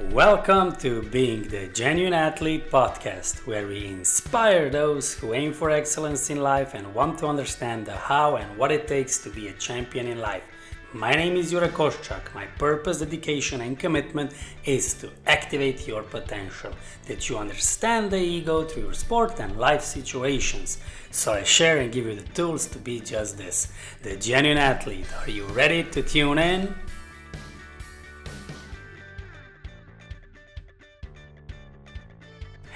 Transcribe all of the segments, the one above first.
Welcome to Being the Genuine Athlete podcast, where we inspire those who aim for excellence in life and want to understand the how and what it takes to be a champion in life. My name is Jure Koschak. My purpose, dedication, and commitment is to activate your potential, that you understand the ego through your sport and life situations. So I share and give you the tools to be just this the genuine athlete. Are you ready to tune in?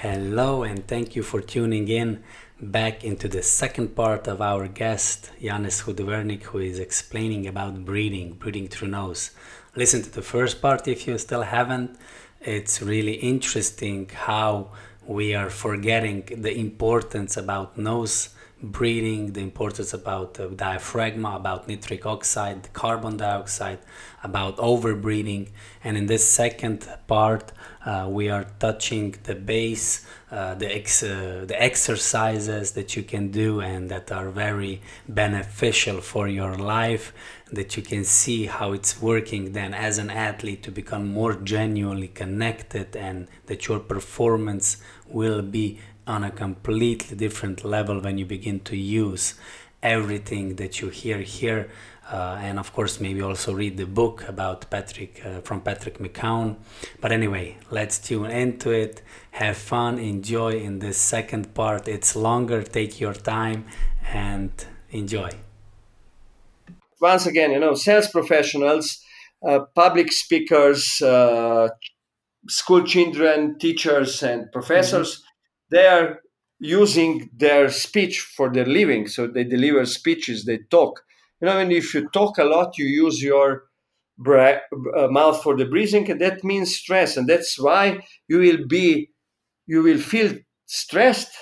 Hello, and thank you for tuning in back into the second part of our guest, Janis Hudvernik, who is explaining about breathing, breathing through nose. Listen to the first part if you still haven't. It's really interesting how we are forgetting the importance about nose breathing, the importance about diaphragma, about nitric oxide, carbon dioxide, about overbreathing. And in this second part, uh, we are touching the base, uh, the, ex- uh, the exercises that you can do and that are very beneficial for your life, that you can see how it's working then as an athlete to become more genuinely connected and that your performance will be on a completely different level when you begin to use everything that you hear here uh, and of course maybe also read the book about patrick uh, from patrick McKeown. But anyway let's tune into it. Have fun enjoy in this second part. It's longer take your time and enjoy. Once again you know sales professionals uh, public speakers uh, school children teachers and professors mm-hmm they are using their speech for their living. So they deliver speeches, they talk. You know, and if you talk a lot, you use your uh, mouth for the breathing, and that means stress. And that's why you will be, you will feel stressed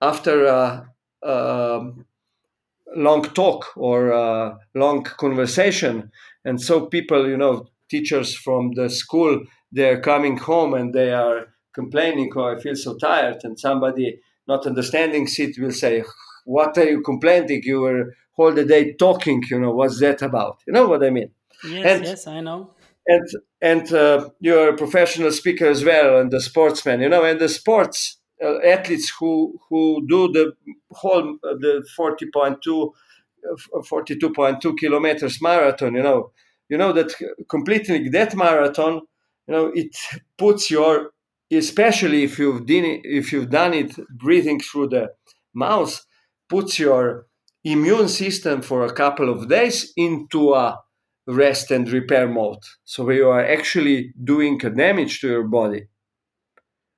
after a, a long talk or a long conversation. And so people, you know, teachers from the school, they're coming home and they are complaining, or I feel so tired, and somebody not understanding it will say, what are you complaining? You were all the day talking, you know, what's that about? You know what I mean? Yes, and, yes, I know. And and uh, you're a professional speaker as well, and a sportsman, you know, and the sports uh, athletes who who do the whole uh, the 40.2 42.2 uh, kilometers marathon, you know, you know that completing that marathon, you know, it puts your especially if you've done it, if you've done it breathing through the mouth, puts your immune system for a couple of days into a rest and repair mode. So you are actually doing damage to your body.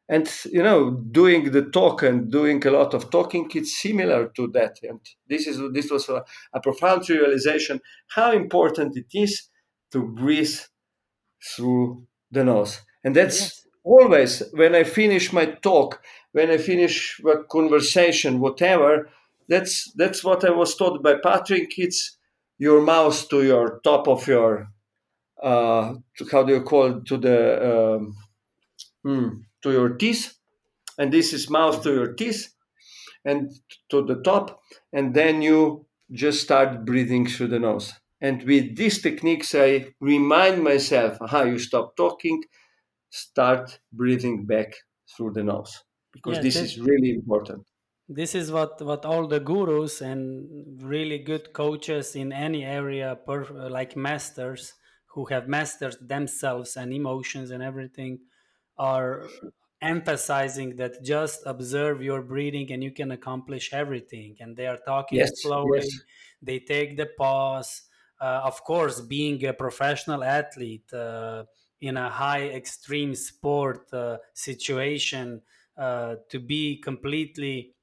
And you know, doing the talk and doing a lot of talking, it's similar to that. And this is this was a, a profound realization how important it is to breathe through the nose. And that's yes always when I finish my talk, when I finish a conversation, whatever, that's that's what I was taught by Patrick. It's your mouth to your top of your uh, to, how do you call it to the um, hmm, to your teeth, and this is mouth to your teeth, and to the top, and then you just start breathing through the nose. And with these techniques, I remind myself how you stop talking start breathing back through the nose because this, this is really important. This is what what all the gurus and really good coaches in any area per, like masters who have mastered themselves and emotions and everything are emphasizing that just observe your breathing and you can accomplish everything. And they are talking yes, slowly yes. they take the pause. Uh, of course being a professional athlete uh, in a high extreme sport uh, situation uh, to be completely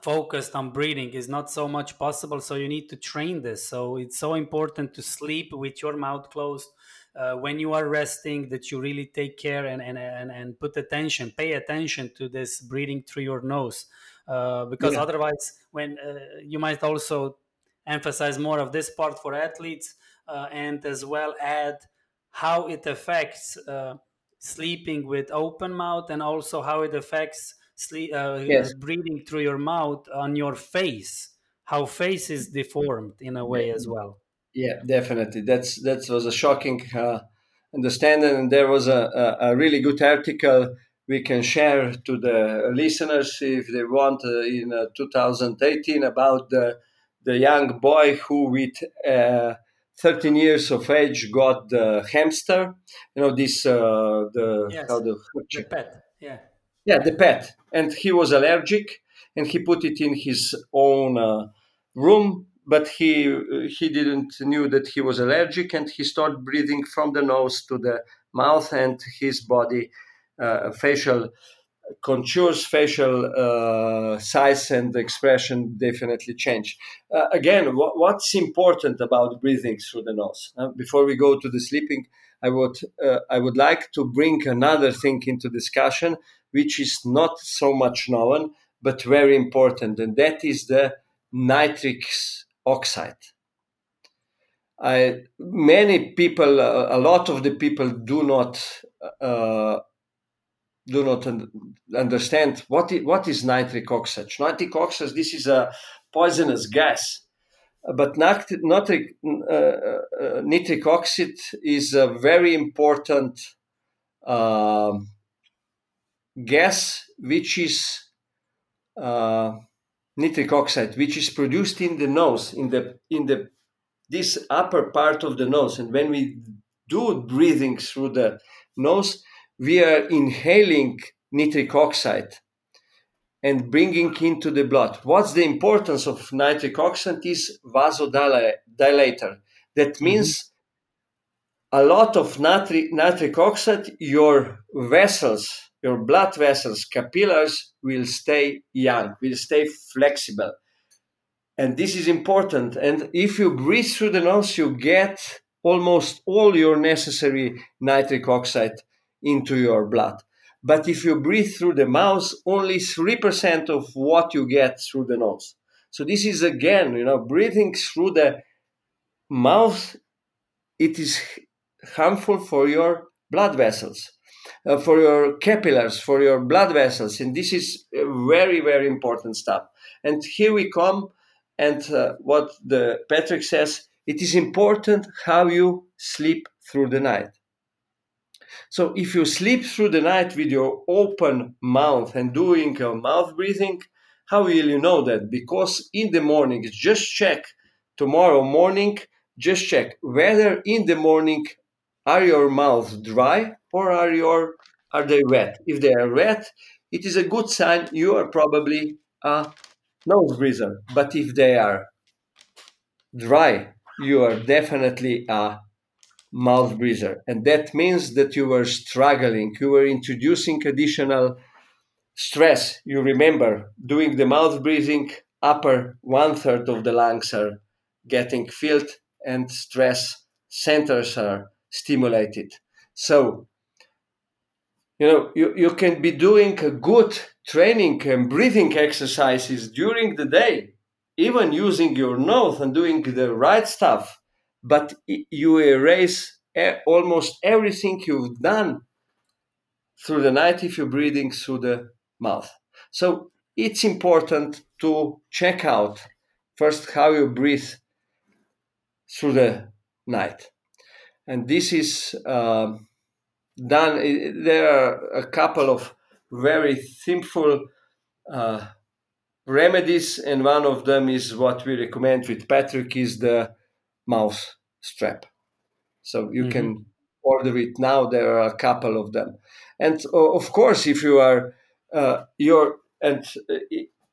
focused on breathing is not so much possible so you need to train this so it's so important to sleep with your mouth closed uh, when you are resting that you really take care and, and, and, and put attention pay attention to this breathing through your nose uh, because yeah. otherwise when uh, you might also emphasize more of this part for athletes uh, and as well add how it affects uh, sleeping with open mouth and also how it affects sleep, uh, yes. breathing through your mouth on your face how face is deformed in a way as well yeah definitely that's that was a shocking uh, understand it. And there was a, a, a really good article we can share to the listeners if they want uh, in uh, 2018 about the the young boy who with uh, 13 years of age got the hamster you know this uh, the yes. how the, the pet yeah yeah the pet and he was allergic and he put it in his own uh, room but he he didn't knew that he was allergic and he started breathing from the nose to the mouth and his body uh, facial contours, facial uh, size, and expression definitely change. Uh, again, what, what's important about breathing through the nose? Uh, before we go to the sleeping, I would uh, I would like to bring another thing into discussion, which is not so much known but very important, and that is the nitric oxide. I, many people, a lot of the people do not uh, do not un- understand what is, what is nitric oxide. Nitric oxide, this is a poisonous gas, but nitric, uh, uh, nitric oxide is a very important uh, gas, which is uh, nitric oxide, which is produced in the nose, in the in the this upper part of the nose, and when we do breathing through the nose, we are inhaling nitric oxide and bringing into the blood. What's the importance of nitric oxide is vasodilator. That mm-hmm. means mm-hmm. a lot of nitric, nitric oxide, your vessels, your blood vessels, capillaries will stay young, will stay flexible. And this is important. And if you breathe through the nose, you get almost all your necessary nitric oxide into your blood. But if you breathe through the mouth, only 3% of what you get through the nose. So this is again, you know, breathing through the mouth, it is harmful for your blood vessels, uh, for your capillaries, for your blood vessels. And this is very, very important stuff. And here we come, and uh, what the Patrick says, it is important how you sleep through the night. So if you sleep through the night with your open mouth and doing a mouth breathing, how will you know that? Because in the morning, just check tomorrow morning, just check whether in the morning are your mouth dry or are your are they wet? If they are wet, it is a good sign you are probably a nose breather. But if they are dry, you are definitely a mouth breather. And that means that you were struggling, you were introducing additional stress. You remember doing the mouth breathing, upper one third of the lungs are getting filled and stress centers are stimulated. So, you know, you, you can be doing a good training and breathing exercises during the day, even using your nose and doing the right stuff but you erase almost everything you've done through the night if you're breathing through the mouth. So it's important to check out first how you breathe through the night. And this is uh, done. There are a couple of very simple uh, remedies, and one of them is what we recommend with Patrick is the mouse strap. So you mm-hmm. can order it now. There are a couple of them, and of course, if you are uh, your and uh,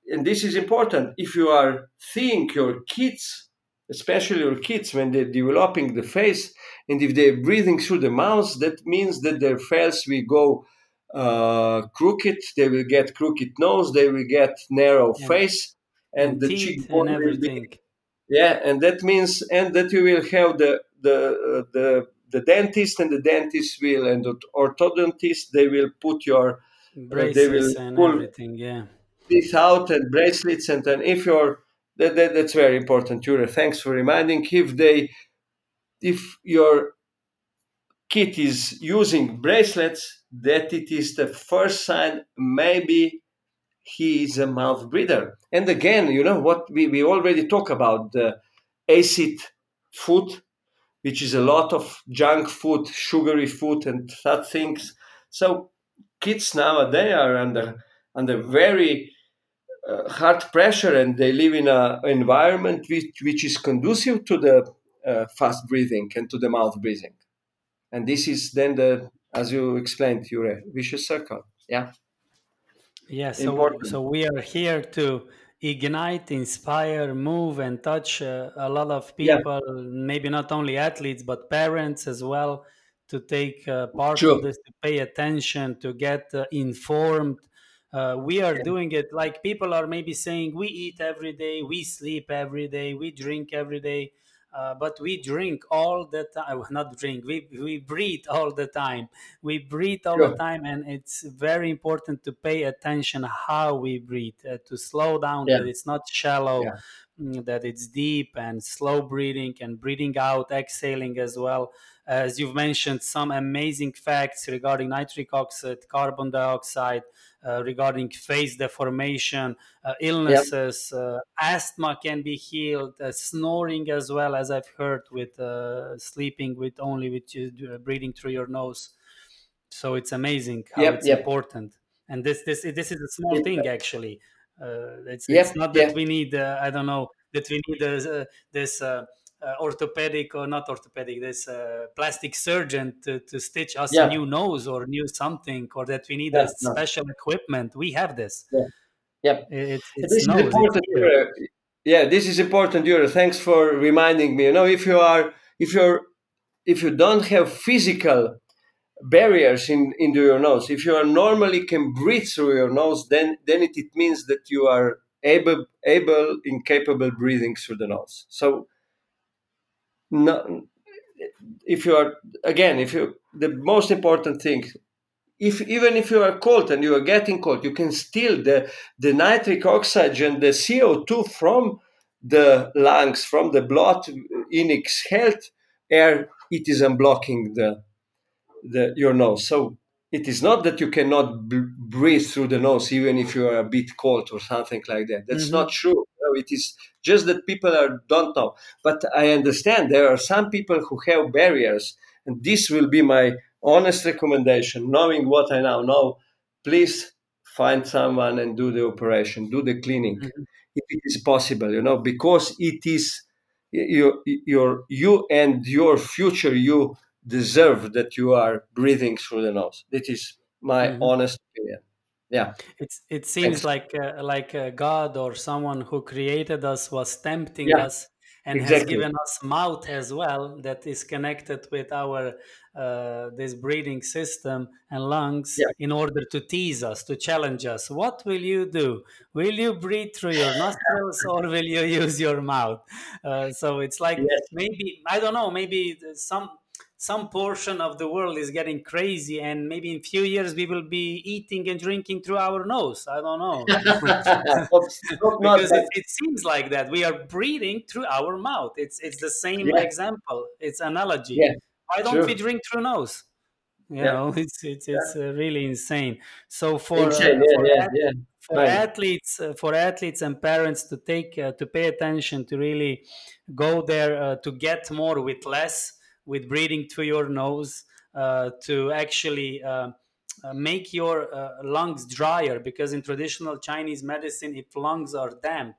and this is important. If you are seeing your kids, especially your kids, when they're developing the face, and if they're breathing through the mouth, that means that their face will go uh, crooked. They will get crooked nose. They will get narrow yeah. face, and, and the cheekbone will be yeah and that means and that you will have the the uh, the the dentist and the dentist will and the orthodontist they will put your braces uh, they will and pull everything yeah this out and bracelets and then if you're that, that that's very important Jure. thanks for reminding if they if your kid is using bracelets that it is the first sign maybe he is a mouth breather. And again, you know what we, we already talk about the acid food. which is a lot of junk food, sugary food, and that things. So kids nowadays are under under very uh, hard pressure, and they live in an environment which, which is conducive to the uh, fast breathing and to the mouth breathing. And this is then the, as you explained, your vicious circle. Yeah. Yeah. So, Important. so we are here to ignite, inspire, move, and touch uh, a lot of people, yeah. maybe not only athletes, but parents as well, to take uh, part sure. of this, to pay attention, to get uh, informed. Uh, we are yeah. doing it like people are maybe saying we eat every day, we sleep every day, we drink every day. Uh, but we drink all the time not drink we, we breathe all the time we breathe all sure. the time and it's very important to pay attention how we breathe uh, to slow down yeah. that it's not shallow yeah. Mm, that it's deep and slow breathing and breathing out exhaling as well as you've mentioned some amazing facts regarding nitric oxide carbon dioxide Uh, regarding face deformation, uh, illnesses, yep. Uh, asthma can be healed, uh, snoring as well as I've heard with uh, sleeping with only with breathing through your nose. So it's amazing how yep, it's yep. important. And this this this is a small thing actually. it's, it's not that we need I don't know that we need this uh, orthopedic or not orthopedic, this uh, plastic surgeon to, to stitch us yeah. a new nose or new something, or that we need yeah, a special equipment. We have this. Yeah, yeah. It, it's this nose, is important. yeah, this is important, Jure. Thanks for reminding me. You know, if you are, if you're, if you don't have physical barriers in into your nose, if you are normally can breathe through your nose, then then it, it means that you are able able incapable breathing through the nose. So no, if you are again if you the most important thing if even if you are cold and you are getting cold you can still the the nitric oxide and the co2 from the lungs from the blood in exhaled air it is unblocking the the your nose. So it is not that you cannot b- breathe through the nose even if you are a bit cold or something like that. That's mm-hmm. not true it is just that people are, don't know. But I understand there are some people who have barriers, and this will be my honest recommendation. Knowing what I now know, please find someone and do the operation, do the cleaning, mm-hmm. if it is possible. You know, because it is your your you and your future you deserve that you are breathing through the nose. That is my mm-hmm. honest opinion yeah it's it seems like uh, like uh, god or someone who created us was tempting yeah, us and exactly. has given us mouth as well that is connected with our uh, this breathing system and lungs yeah. in order to tease us to challenge us what will you do will you breathe through your nostrils or will you use your mouth uh, so it's like yes. maybe i don't know maybe some some portion of the world is getting crazy and maybe in few years we will be eating and drinking through our nose i don't know because it, it, seems like that we are breathing through our mouth it's it's the same yeah. example it's analogy yeah. why don't sure. we drink through nose you yeah. know it's it's it's uh, really insane so for, insane. Uh, for, ath- for right. athletes uh, for athletes and parents to take uh, to pay attention to really go there uh, to get more with less with breathing through your nose uh, to actually uh, uh, make your uh, lungs drier because in traditional Chinese medicine, if lungs are damp,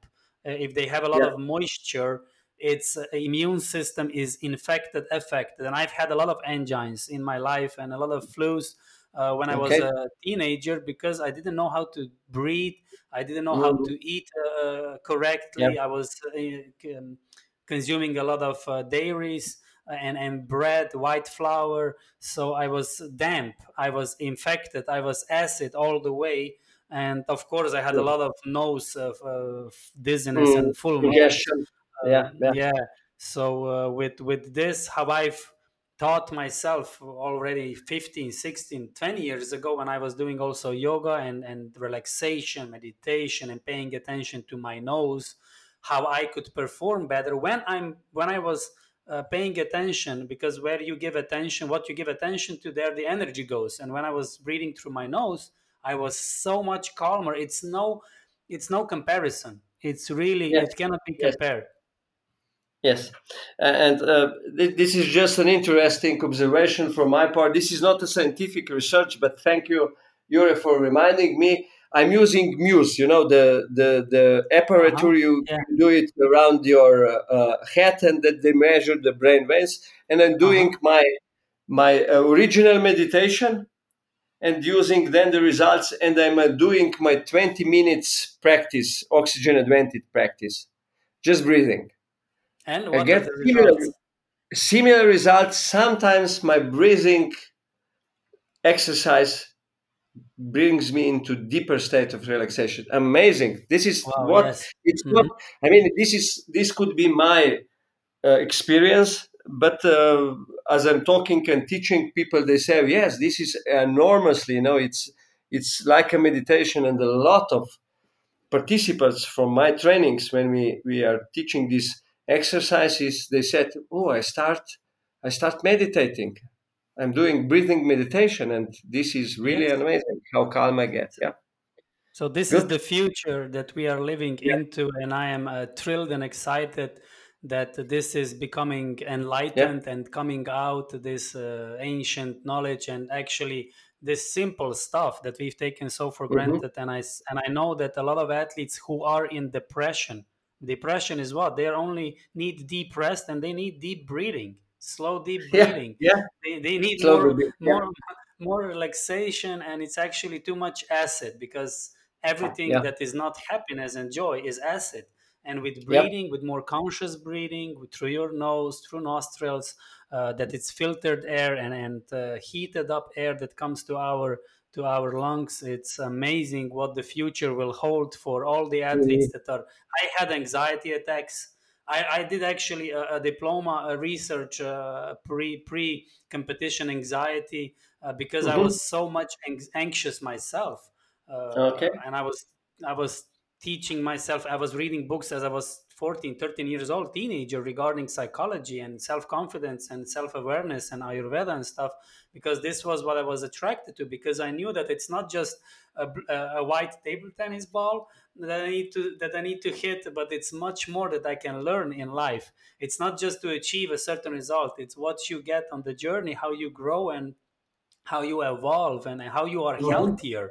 uh, if they have a lot yeah. of moisture, its uh, immune system is infected, affected. And I've had a lot of angines in my life and a lot of flus. Uh, when I was a teenager because I didn't know how to breathe. I didn't know mm. how to eat uh, correctly. Yep. I was uh, um, consuming a lot of dairies and, and bread, white flour. So I was damp, I was infected, I was acid all the way. And of course, I had a lot of nose of uh, dizziness mm, and full congestion. Uh, yeah, yeah, yeah. So uh, with with this, how I've taught myself already 15 16 20 years ago when i was doing also yoga and and relaxation meditation and paying attention to my nose how i could perform better when i'm when i was uh, paying attention because where you give attention what you give attention to there the energy goes and when i was breathing through my nose i was so much calmer it's no it's no comparison it's really yes. it cannot be compared Yes, and uh, th- this is just an interesting observation from my part. This is not a scientific research, but thank you, Jure, for reminding me. I'm using Muse, you know, the the the apparatus uh-huh. you yeah. do it around your uh, head, and that they measure the brain waves. And I'm doing uh-huh. my my original meditation, and using then the results, and I'm uh, doing my 20 minutes practice, oxygen advantage practice, just breathing and what I get similar, results? similar results. Sometimes my breathing exercise brings me into deeper state of relaxation. Amazing. This is wow, what yes. it's mm-hmm. not. I mean, this is this could be my uh, experience, but uh, as I'm talking and teaching people, they say, yes, this is enormously. You know, it's it's like a meditation, and a lot of participants from my trainings when we we are teaching these exercises they said oh i start i start meditating i'm doing breathing meditation and this is really yes. amazing how calm i get yeah so this Good. is the future that we are living yeah. into and i am uh, thrilled and excited that this is becoming enlightened yeah. and coming out this uh, ancient knowledge and actually this simple stuff that we've taken so for mm-hmm. granted and i and i know that a lot of athletes who are in depression Depression is what they only need deep rest and they need deep breathing, slow deep breathing. Yeah, yeah. They, they need slow more breathing. more yeah. more relaxation, and it's actually too much acid because everything yeah. that is not happiness and joy is acid. And with breathing, with more conscious breathing, through your nose, through nostrils, uh, that it's filtered air and and uh, heated up air that comes to our to our lungs. It's amazing what the future will hold for all the athletes mm-hmm. that are. I had anxiety attacks. I, I did actually a, a diploma a research uh, pre pre competition anxiety uh, because mm-hmm. I was so much anxious myself. Uh, okay. And I was I was teaching myself. I was reading books as I was 14 13 years old teenager regarding psychology and self-confidence and self-awareness and ayurveda and stuff because this was what i was attracted to because i knew that it's not just a, a white table tennis ball that i need to that i need to hit but it's much more that i can learn in life it's not just to achieve a certain result it's what you get on the journey how you grow and how you evolve and how you are mm-hmm. healthier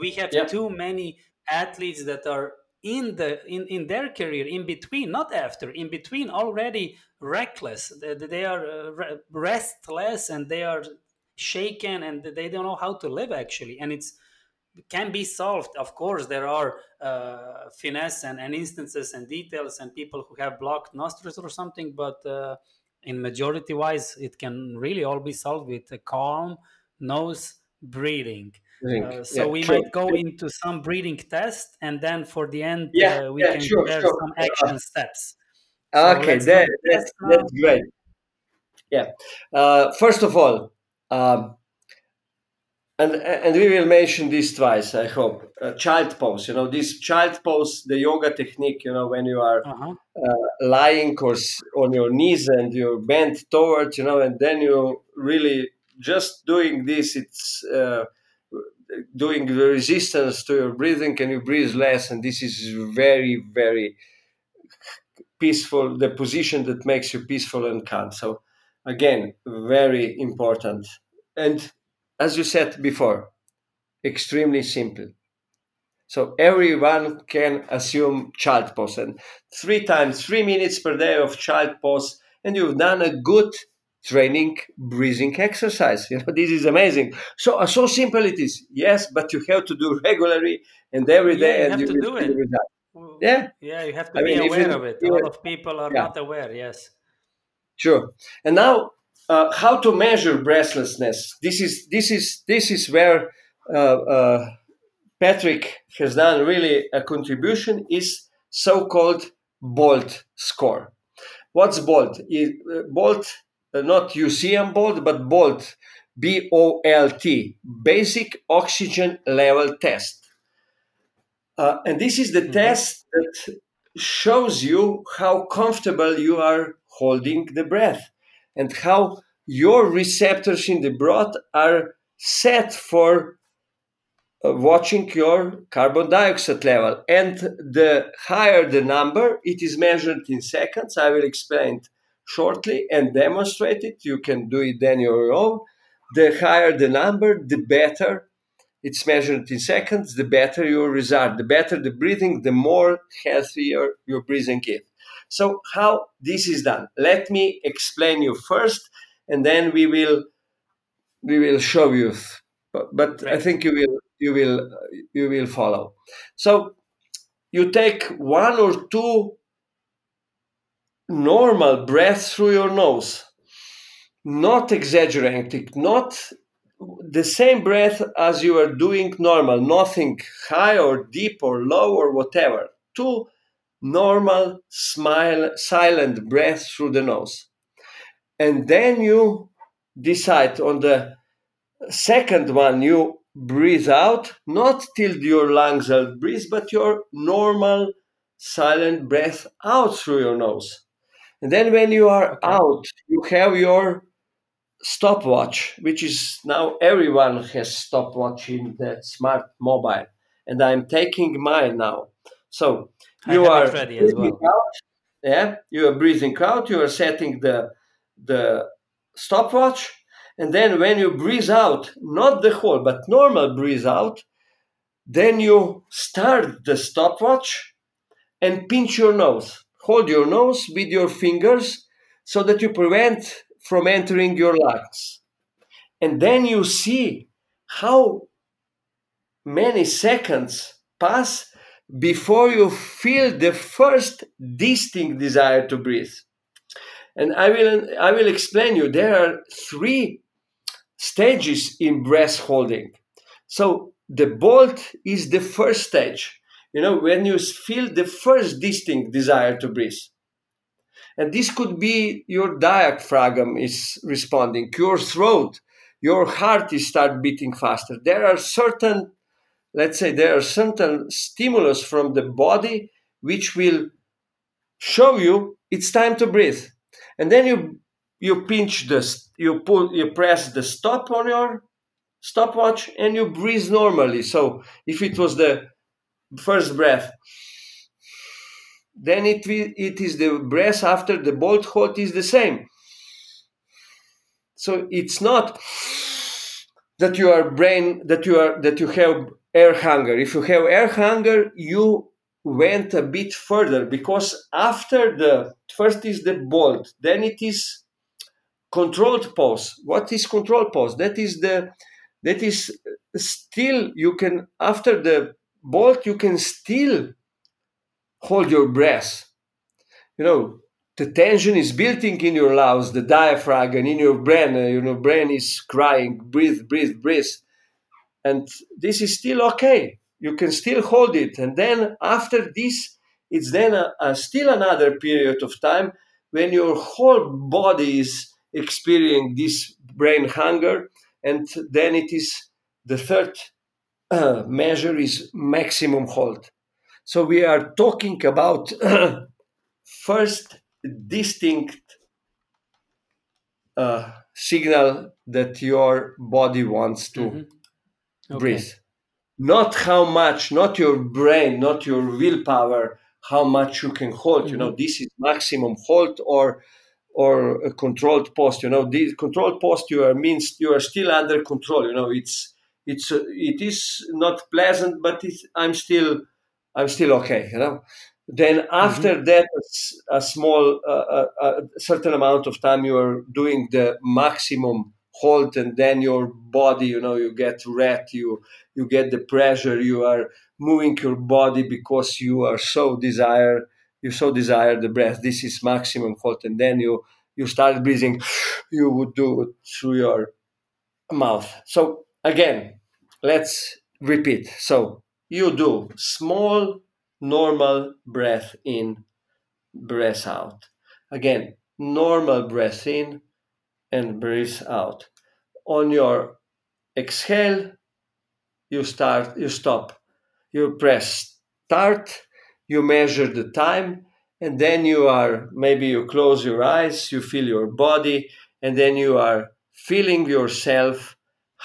we have yep. too many athletes that are in the in, in their career in between not after in between already reckless. They, they are uh, restless and they are shaken and they don't know how to live actually. And it's can be solved. Of course there are uh, finesse and, and, instances and details and people who have blocked nostrils or something but uh, in majority wise it can really all be solved with a calm nose breathing uh, so yeah, we sure. might go into some breathing test, and then for the end, yeah, uh, we yeah, can sure, share sure. some action steps. So okay, that, that's, that's great. Yeah. Uh, first of all, um, and and we will mention this twice. I hope uh, child pose. You know, this child pose, the yoga technique. You know, when you are uh-huh. uh, lying or on your knees and you're bent towards. You know, and then you really just doing this. It's uh, doing the resistance to your breathing and you breathe less? And this is very very peaceful the position that makes you peaceful and calm. So again very important. And as you said before extremely simple. So everyone can assume child pose. And three times three minutes per day of child pose and you've done a good training breathing exercise. You know, this is amazing. So uh, so simple it is. Yes, but you have to do regularly and every day, yeah, you and have you to do it. Yeah, yeah, you have to I be mean, aware of it. A lot of people are yeah. not aware. Yes, sure. And now, uh, how to measure breathlessness? This is this is this is where uh, uh, Patrick has done really a contribution. Is so-called BOLT score. What's BOLT? Uh, BOLT not Usain Bolt, but BOLT, B O L T, Basic Oxygen Level Test. Uh, and this is the mm-hmm. test that shows you how comfortable you are holding the breath and how your receptors in the breath are set for uh, watching your carbon dioxide level. And the higher the number, it is measured in seconds. I will explain shortly and demonstrate it. You can do it then your own. The higher the number, the better. It's measured in seconds, the better your result. The better the breathing, the more healthier your breathing is. So how this is done? Let me explain you first, and then we will we will show you. But, but. I think you will you will you will follow. So you take one or two normal breath through your nose, not exaggerating, not the same breath as you are doing normal, nothing high or deep or low or whatever. Two normal, smile, silent breath through the nose. And then you decide on the second one, you breathe out, not till your lungs are breathe, but your normal, silent breath out through your nose. And then when you are okay. out, you have your stopwatch, which is now everyone has stopwatch in the smart mobile. And I'm taking mine now. So you are ready as well. Out, yeah, you are breathing out. You are setting the the stopwatch, and then when you breathe out, not the whole, but normal breathe out, then you start the stopwatch and pinch your nose. Hold your nose with your fingers so that you prevent from entering your lungs. And then you see how many seconds pass before you feel the first distinct desire to breathe. And I will, I will explain you. There are three stages in breath holding. So the bolt is the first stage. You know, when you feel the first distinct desire to breathe. And this could be your diaphragm is responding, your throat, your heart is start beating faster. There are certain let's say there are certain stimulus from the body which will show you it's time to breathe and then you you pinch this you pull you press the stop on your stopwatch and you breathe normally so if it was the first breath then it it is the breath after the bolt hold is the same so it's not that you are brain that you are that you have air hunger. If you have air hunger, you went a bit further because after the first is the bolt, then it is controlled pause. What is controlled pause? That is the that is still you can after the bolt you can still hold your breath. You know, the tension is building in your lungs, the diaphragm, and in your brain. Uh, you know, brain is crying, breathe, breathe, breathe and this is still okay you can still hold it and then after this it's then a, a still another period of time when your whole body is experiencing this brain hunger and then it is the third uh, measure is maximum hold so we are talking about first distinct uh, signal that your body wants to mm-hmm okay. breathe not how much not your brain not your willpower how much you can hold mm-hmm. you know mm-hmm. this is maximum hold or or a controlled pause you know the controlled pause you are means you are still under control you know it's it's uh, it is not pleasant but i'm still i'm still okay you know? Then after mm-hmm. that a, small uh, a, a certain amount of time you are doing the maximum hold and then your body you know you get red you you get the pressure you are moving your body because you are so desire you so desire the breath. This is maximum hold and then you you start breathing you would do it through your mouth. So again let's repeat. So you do small normal breath in breath out. Again normal breath in and breathe out. On your exhale, you start, you stop, you press start, you measure the time, and then you are maybe you close your eyes, you feel your body, and then you are feeling yourself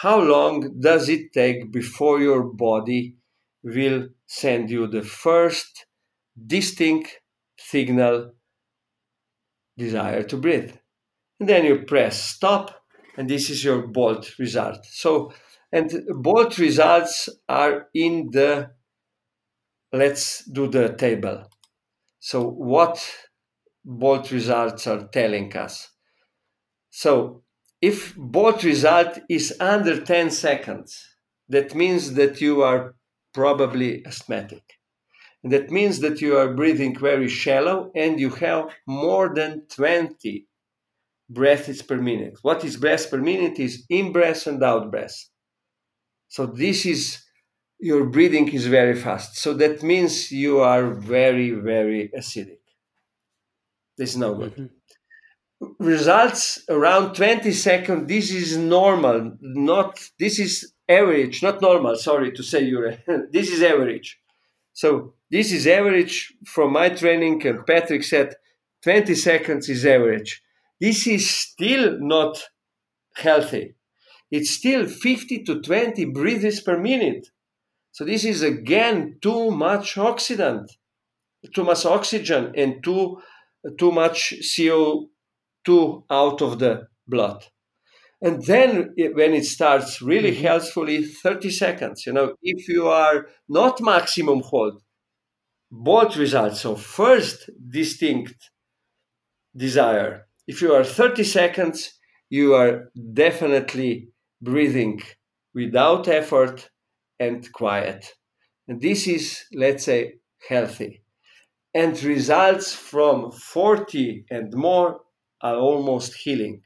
how long does it take before your body will send you the first distinct signal desire to breathe. And then you press stop, and this is your bolt result. So, and bolt results are in the, let's do the table. So, what bolt results are telling us? So, if bolt result is under 10 seconds, that means that you are probably asthmatic. That means that you are breathing very shallow and you have more than 20 breaths per minute. What is breath per minute is in breath and out breath. So this is your breathing is very fast. So that means you are very, very acidic. This is no good. Mm-hmm results around 20 seconds. This is normal not this is average not normal sorry to say you this is average. So this is average from my training and patrick said 20 seconds is average. This is still not healthy. It's still 50 to 20 breaths per minute. So this is again too much oxidant too much oxygen and too too much co two out of the blood. And then it, when it starts really mm-hmm. healthfully, 30 seconds. You know, if you are not maximum hold, bolt results. So first distinct desire. If you are 30 seconds, you are definitely breathing without effort and quiet. And this is, let's say, healthy. And results from 40 and more are almost healing.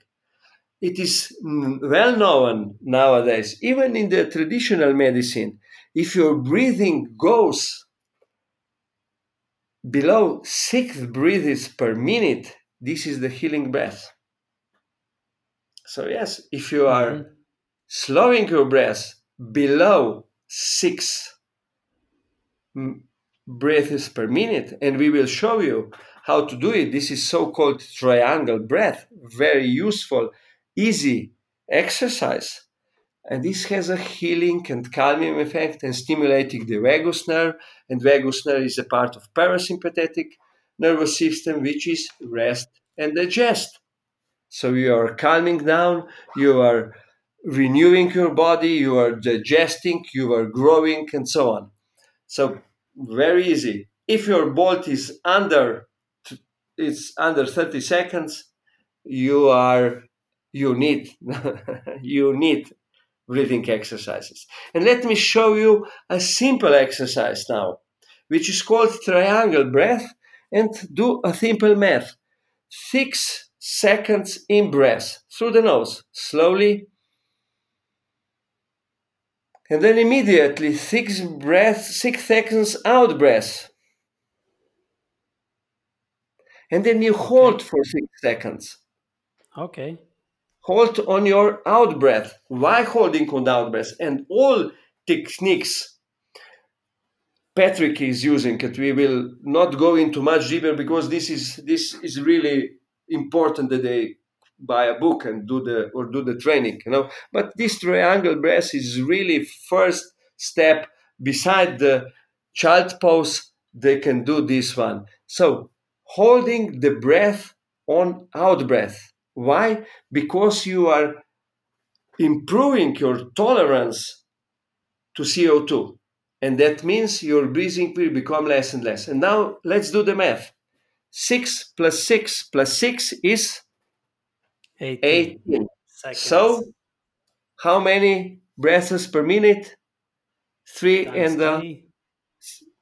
It is well known nowadays, even in the traditional medicine, if your breathing goes below six breaths per minute, this is the healing breath. So, yes, if you are mm-hmm. slowing your breath below six breaths per minute, and we will show you how to do it. This is so-called triangle breath, very useful, easy exercise. And this has a healing and calming effect and stimulating the vagus nerve. And vagus nerve is a part of parasympathetic nervous system, which is rest and digest. So you are calming down, you are renewing your body, you are digesting, you are growing, and so on. So very easy. If your bolt is under it's under 30 seconds, you are you need you need breathing exercises. And let me show you a simple exercise now, which is called triangle breath, and do a simple math. Six seconds in breath through the nose, slowly. And then immediately six breath, six seconds out breath and then you hold for six seconds. Okay. Hold on your out breath. Why holding on out breath? And all techniques Patrick is using it. We will not go into much deeper because this is this is really important that they buy a book and do the or do the training, you know. But this triangle breath is really first step beside the child pose. They can do this one. So holding the breath on out breath. Why? Because you are improving your tolerance to CO2. And that means your breathing will become less and less. And now let's do the math. 6 plus 6 plus 6 is 18. 18. So, how many breaths per minute? Three Times and uh,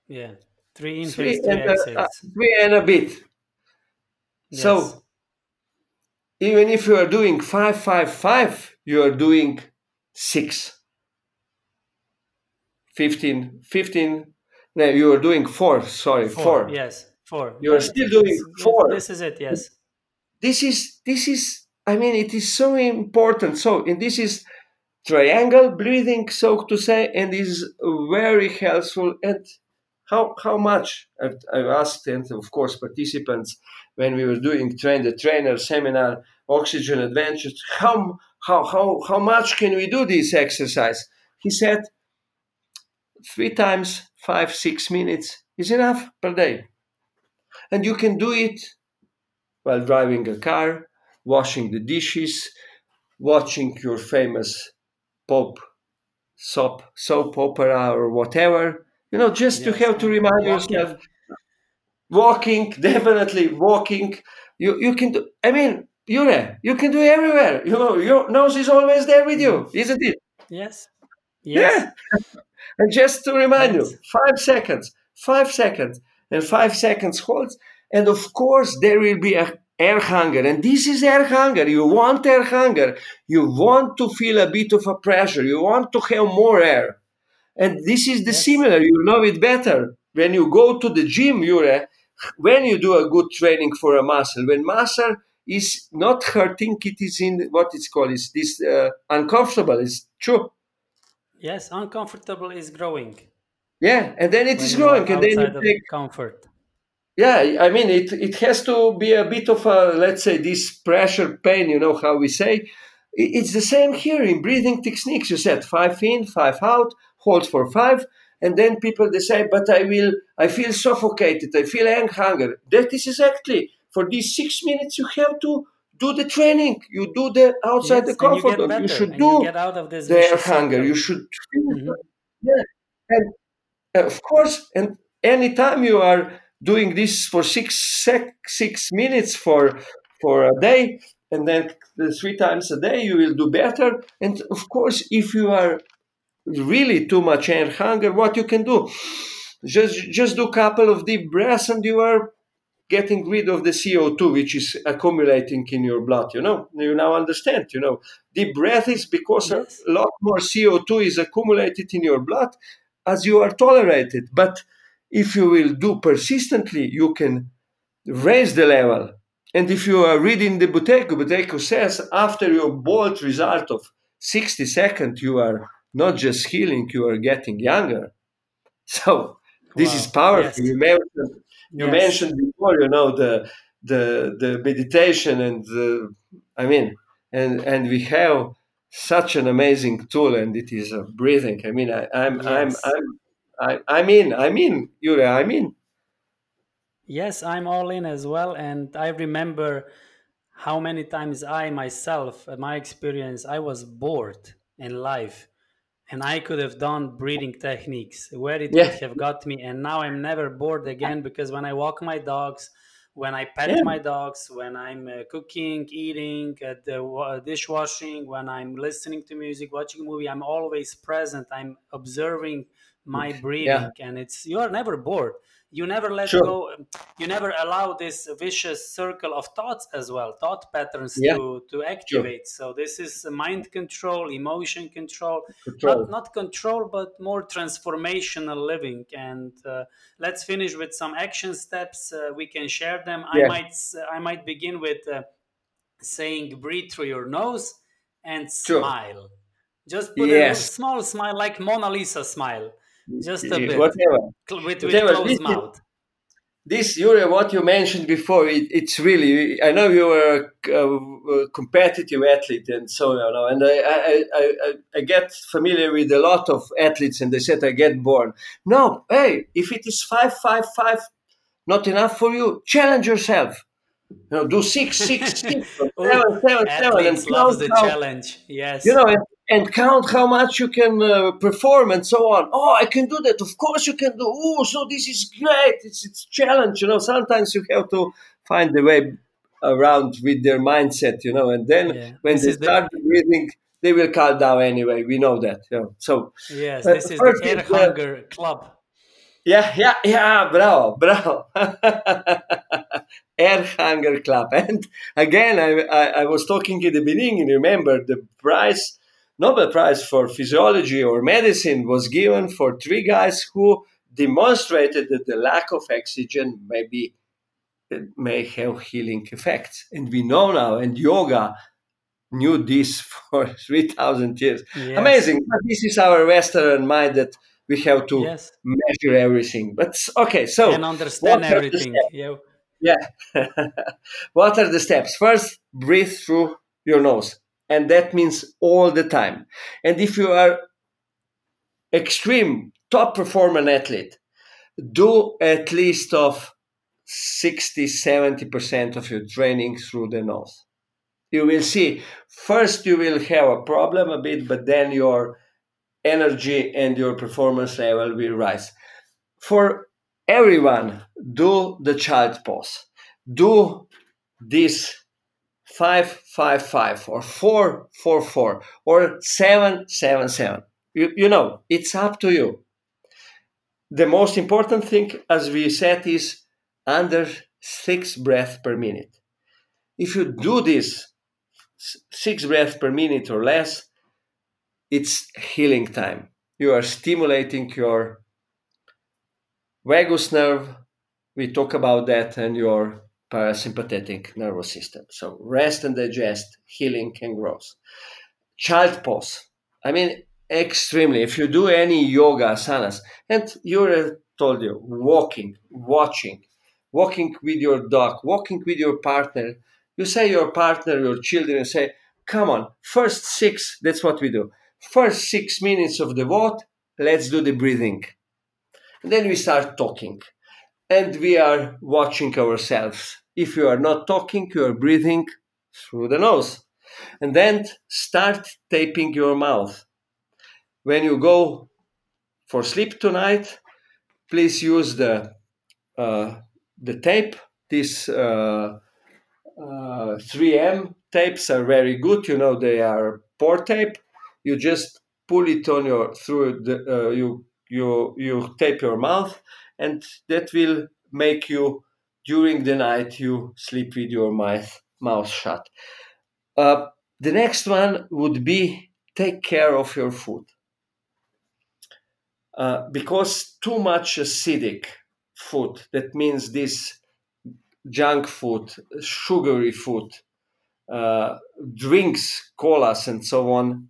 yeah, Three inhales, three, and a, uh, three and a bit. Yes. So even if you are doing five, five, five, you are doing six. 15, 15, no, you are doing four, sorry, four. four. Yes, four. You are still doing this, four. This is it, yes. This is, this is, I mean, it is so important. So, and this is triangle breathing, so to say, and is very helpful and how how much I've, I've asked and of course participants when we were doing train the trainer seminar oxygen advantage how how, how, how much can we do this exercise? He said, three times five, six minutes is enough per day. And you can do it while driving a car, washing the dishes, watching your famous pop soap, soap opera or whatever. You know, just yes. to have to remind walking. yourself. Walking, definitely walking. You you can do. I mean, Jure, you can do everywhere. You know, your nose is always there with you, isn't it? Yes. Yes. Yeah. and just to remind yes. you, five seconds, five seconds, and five seconds holds. And of course, there will be a air hunger. And this is air hunger. You want air hunger. You want to feel a bit of a pressure. You want to have more air. And this is the yes. similar. You know it better. When you go to the gym, Jure, when you do a good training for a muscle, when muscle is not hurting, it is in what it's called, is this uh, uncomfortable. It's true. Yes, uncomfortable is growing. Yeah, and then it when is growing, and then you take comfort yeah i mean it it has to be a bit of a let's say this pressure pain you know how we say it's the same here in breathing techniques you said five in five out hold for five and then people they say but i will i feel suffocated i feel hunger. That is exactly for these six minutes you have to do the training. You do the outside yes, the comfort you, you should do you get out of this the air hunger. you should mm-hmm. yeah. And of course and anytime you are doing this for six sec, six minutes for for a day, and then three times a day, you will do better. And of course, if you are really too much air hunger, what you can do? Just just do a couple of deep breaths, and you are getting rid of the CO2 which is accumulating in your blood. You know, you now understand. You know, deep breath is because yes. a lot more CO2 is accumulated in your blood as you are tolerated, but if you will do persistently, you can raise the level. And if you are reading the Buteyko, Buteyko says after your bolt result of 60 seconds, you are not just healing, you are getting younger. So this wow. is powerful. Yes. You, mentioned, you yes. mentioned before, you know, the the the meditation and the, I mean, and and we have such an amazing tool, and it is uh, breathing. I mean, I, I'm yes. I'm I'm I, I mean, I mean, Jure, I mean. Yes, I'm all in as well. And I remember how many times I myself, my experience, I was bored in life. And I could have done breathing techniques where it yeah. would have got me. And now I'm never bored again because when I walk my dogs, when I pet yeah. my dogs, when I'm uh, cooking, eating, at the uh, dishwashing, when I'm listening to music, watching a movie, I'm always present. I'm observing my breathing yeah. and it's you are never bored you never let sure. go you never allow this vicious circle of thoughts as well thought patterns yeah. to to activate sure. so this is mind control emotion control, control. Not, not control but more transformational living and uh, let's finish with some action steps uh, we can share them yeah. i might i might begin with uh, saying breathe through your nose and sure. smile just put yes. a small smile like mona lisa smile just a bit. Whatever. With, with Whatever. closed this, mouth. This, Jure, what you mentioned before, it, it's really, I know you were a, a, competitive athlete and so on, and I, I, I, I get familiar with a lot of athletes and they said, I get born. No, hey, if it is five, five, five, not enough for you, challenge yourself. You know, do six, six, six, seven, seven, seven, and loves the challenge. Yes. You know, and and count how much you can uh, perform and so on. Oh, I can do that. Of course you can do. Oh, so this is great. It's it's challenge. You know, sometimes you have to find the way around with their mindset. You know, and then yeah. when this they start the... breathing, they will calm down anyway. We know that. You know? So yes, uh, this is the air hunger uh, club. Yeah, yeah, yeah. Bravo, bravo. air hunger club. And again, I, I, I was talking in the beginning. Remember the price Nobel Prize for Physiology or Medicine was given for three guys who demonstrated that the lack of oxygen may be may have healing effects. And we know now, and yoga knew this for 3,000 years. Yes. Amazing. But this is our Western mind that we have to yes. measure everything. But okay, so. And understand everything. Yeah. yeah. what are the steps? First, breathe through your nose. And that means all the time. And if you are extreme top performer athlete, do at least of 60 70% of your training through the nose. You will see first you will have a problem a bit, but then your energy and your performance level will rise. For everyone, do the child pose. Do this five five five or four four four or seven seven seven. You, you know, it's up to you. The most important thing, as we said, is under six breaths per minute. If you do this six breaths per minute or less, it's healing time. You are stimulating your vagus nerve. We talk about that and your parasympathetic nervous system. So rest and digest, healing and growth. Child pose. I mean, extremely. If you do any yoga asanas, and you told you, walking, watching, walking with your dog, walking with your partner, you say your partner, your children, say, come on, first six, that's what we do. First six minutes of the walk, let's do the breathing. And then we start talking. And we are watching ourselves. If you are not talking, you are breathing through the nose. And then start taping your mouth. When you go for sleep tonight, please use the uh, the tape. These uh, uh, 3M tapes are very good. You know they are pour tape. You just pull it on your through the uh, you you you tape your mouth, and that will make you during the night you sleep with your mouth mouth shut. Uh, the next one would be take care of your food. Uh, because too much acidic food, that means this junk food, sugary food, uh, drinks, colas, and so on,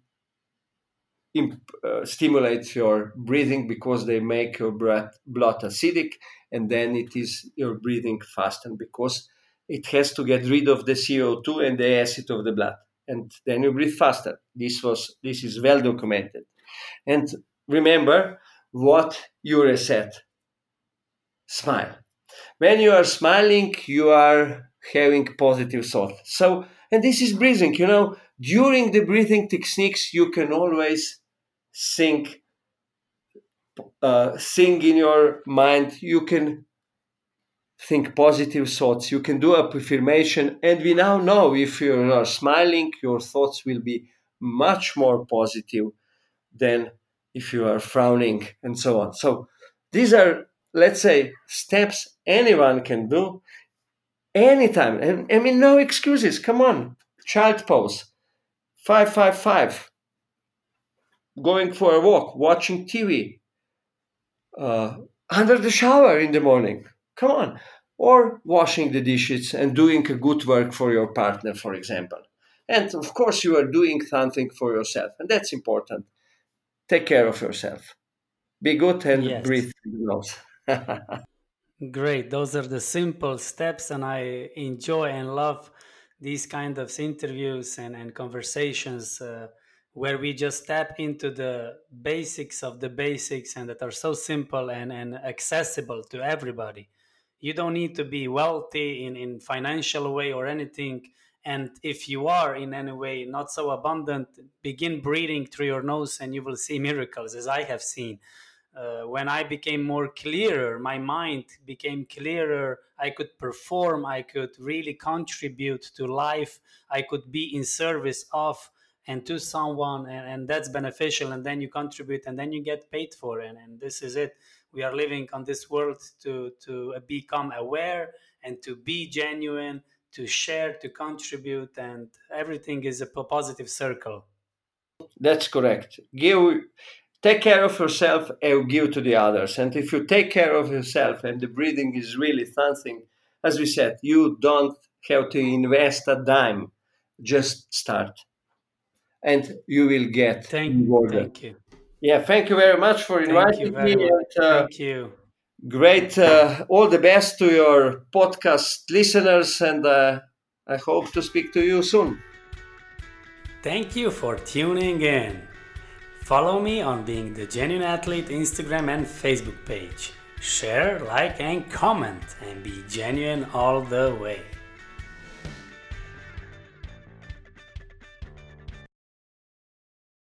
imp- uh, stimulates your breathing because they make your breath, blood acidic, and then it is your breathing fast, and because it has to get rid of the CO2 and the acid of the blood, and then you breathe faster. This was this is well documented, and remember what you said. Smile. When you are smiling, you are having positive thought. So, and this is breathing, you know, during the breathing techniques, you can always think, uh, sing in your mind. You can think positive thoughts. You can do a affirmation. And we now know if you are smiling, your thoughts will be much more positive than if you are frowning and so on. So these are, let's say, steps anyone can do anytime. And I mean, no excuses. Come on, child pose, five, five, five. Going for a walk, watching TV, uh, under the shower in the morning. Come on, or washing the dishes and doing a good work for your partner, for example. And of course, you are doing something for yourself, and that's important take care of yourself. Be good and breathe. yes. breathe Great. Those are the simple steps, and I enjoy and love these kind of interviews and, and conversations uh, where we just tap into the basics of the basics and that are so simple and, and accessible to everybody. You don't need to be wealthy in, in financial way or anything. And if you are in any way not so abundant begin breathing through your nose and you will see miracles as i have seen. Uh, when i became more clearer my mind became clearer. I could perform i could really contribute to life. I could be in service of and to someone and, and that's beneficial and then you contribute and then you get paid for it and, and this is it we are living on this world to to become aware and to be genuine to share, to contribute, and everything is a positive circle. That's correct. Give, take care of yourself and give to the others. And if you take care of yourself and the breathing is really something, as we said, you don't have to invest a dime. Just start, and you will get thank, rewarded. Thank you. Yeah, thank you very much for inviting me. And, uh, thank you Great. Uh, all the best to your podcast listeners, and uh, I hope to speak to you soon. Thank you for tuning in. Follow me on Being the Genuine Athlete Instagram and Facebook page. Share, like, and comment, and be genuine all the way.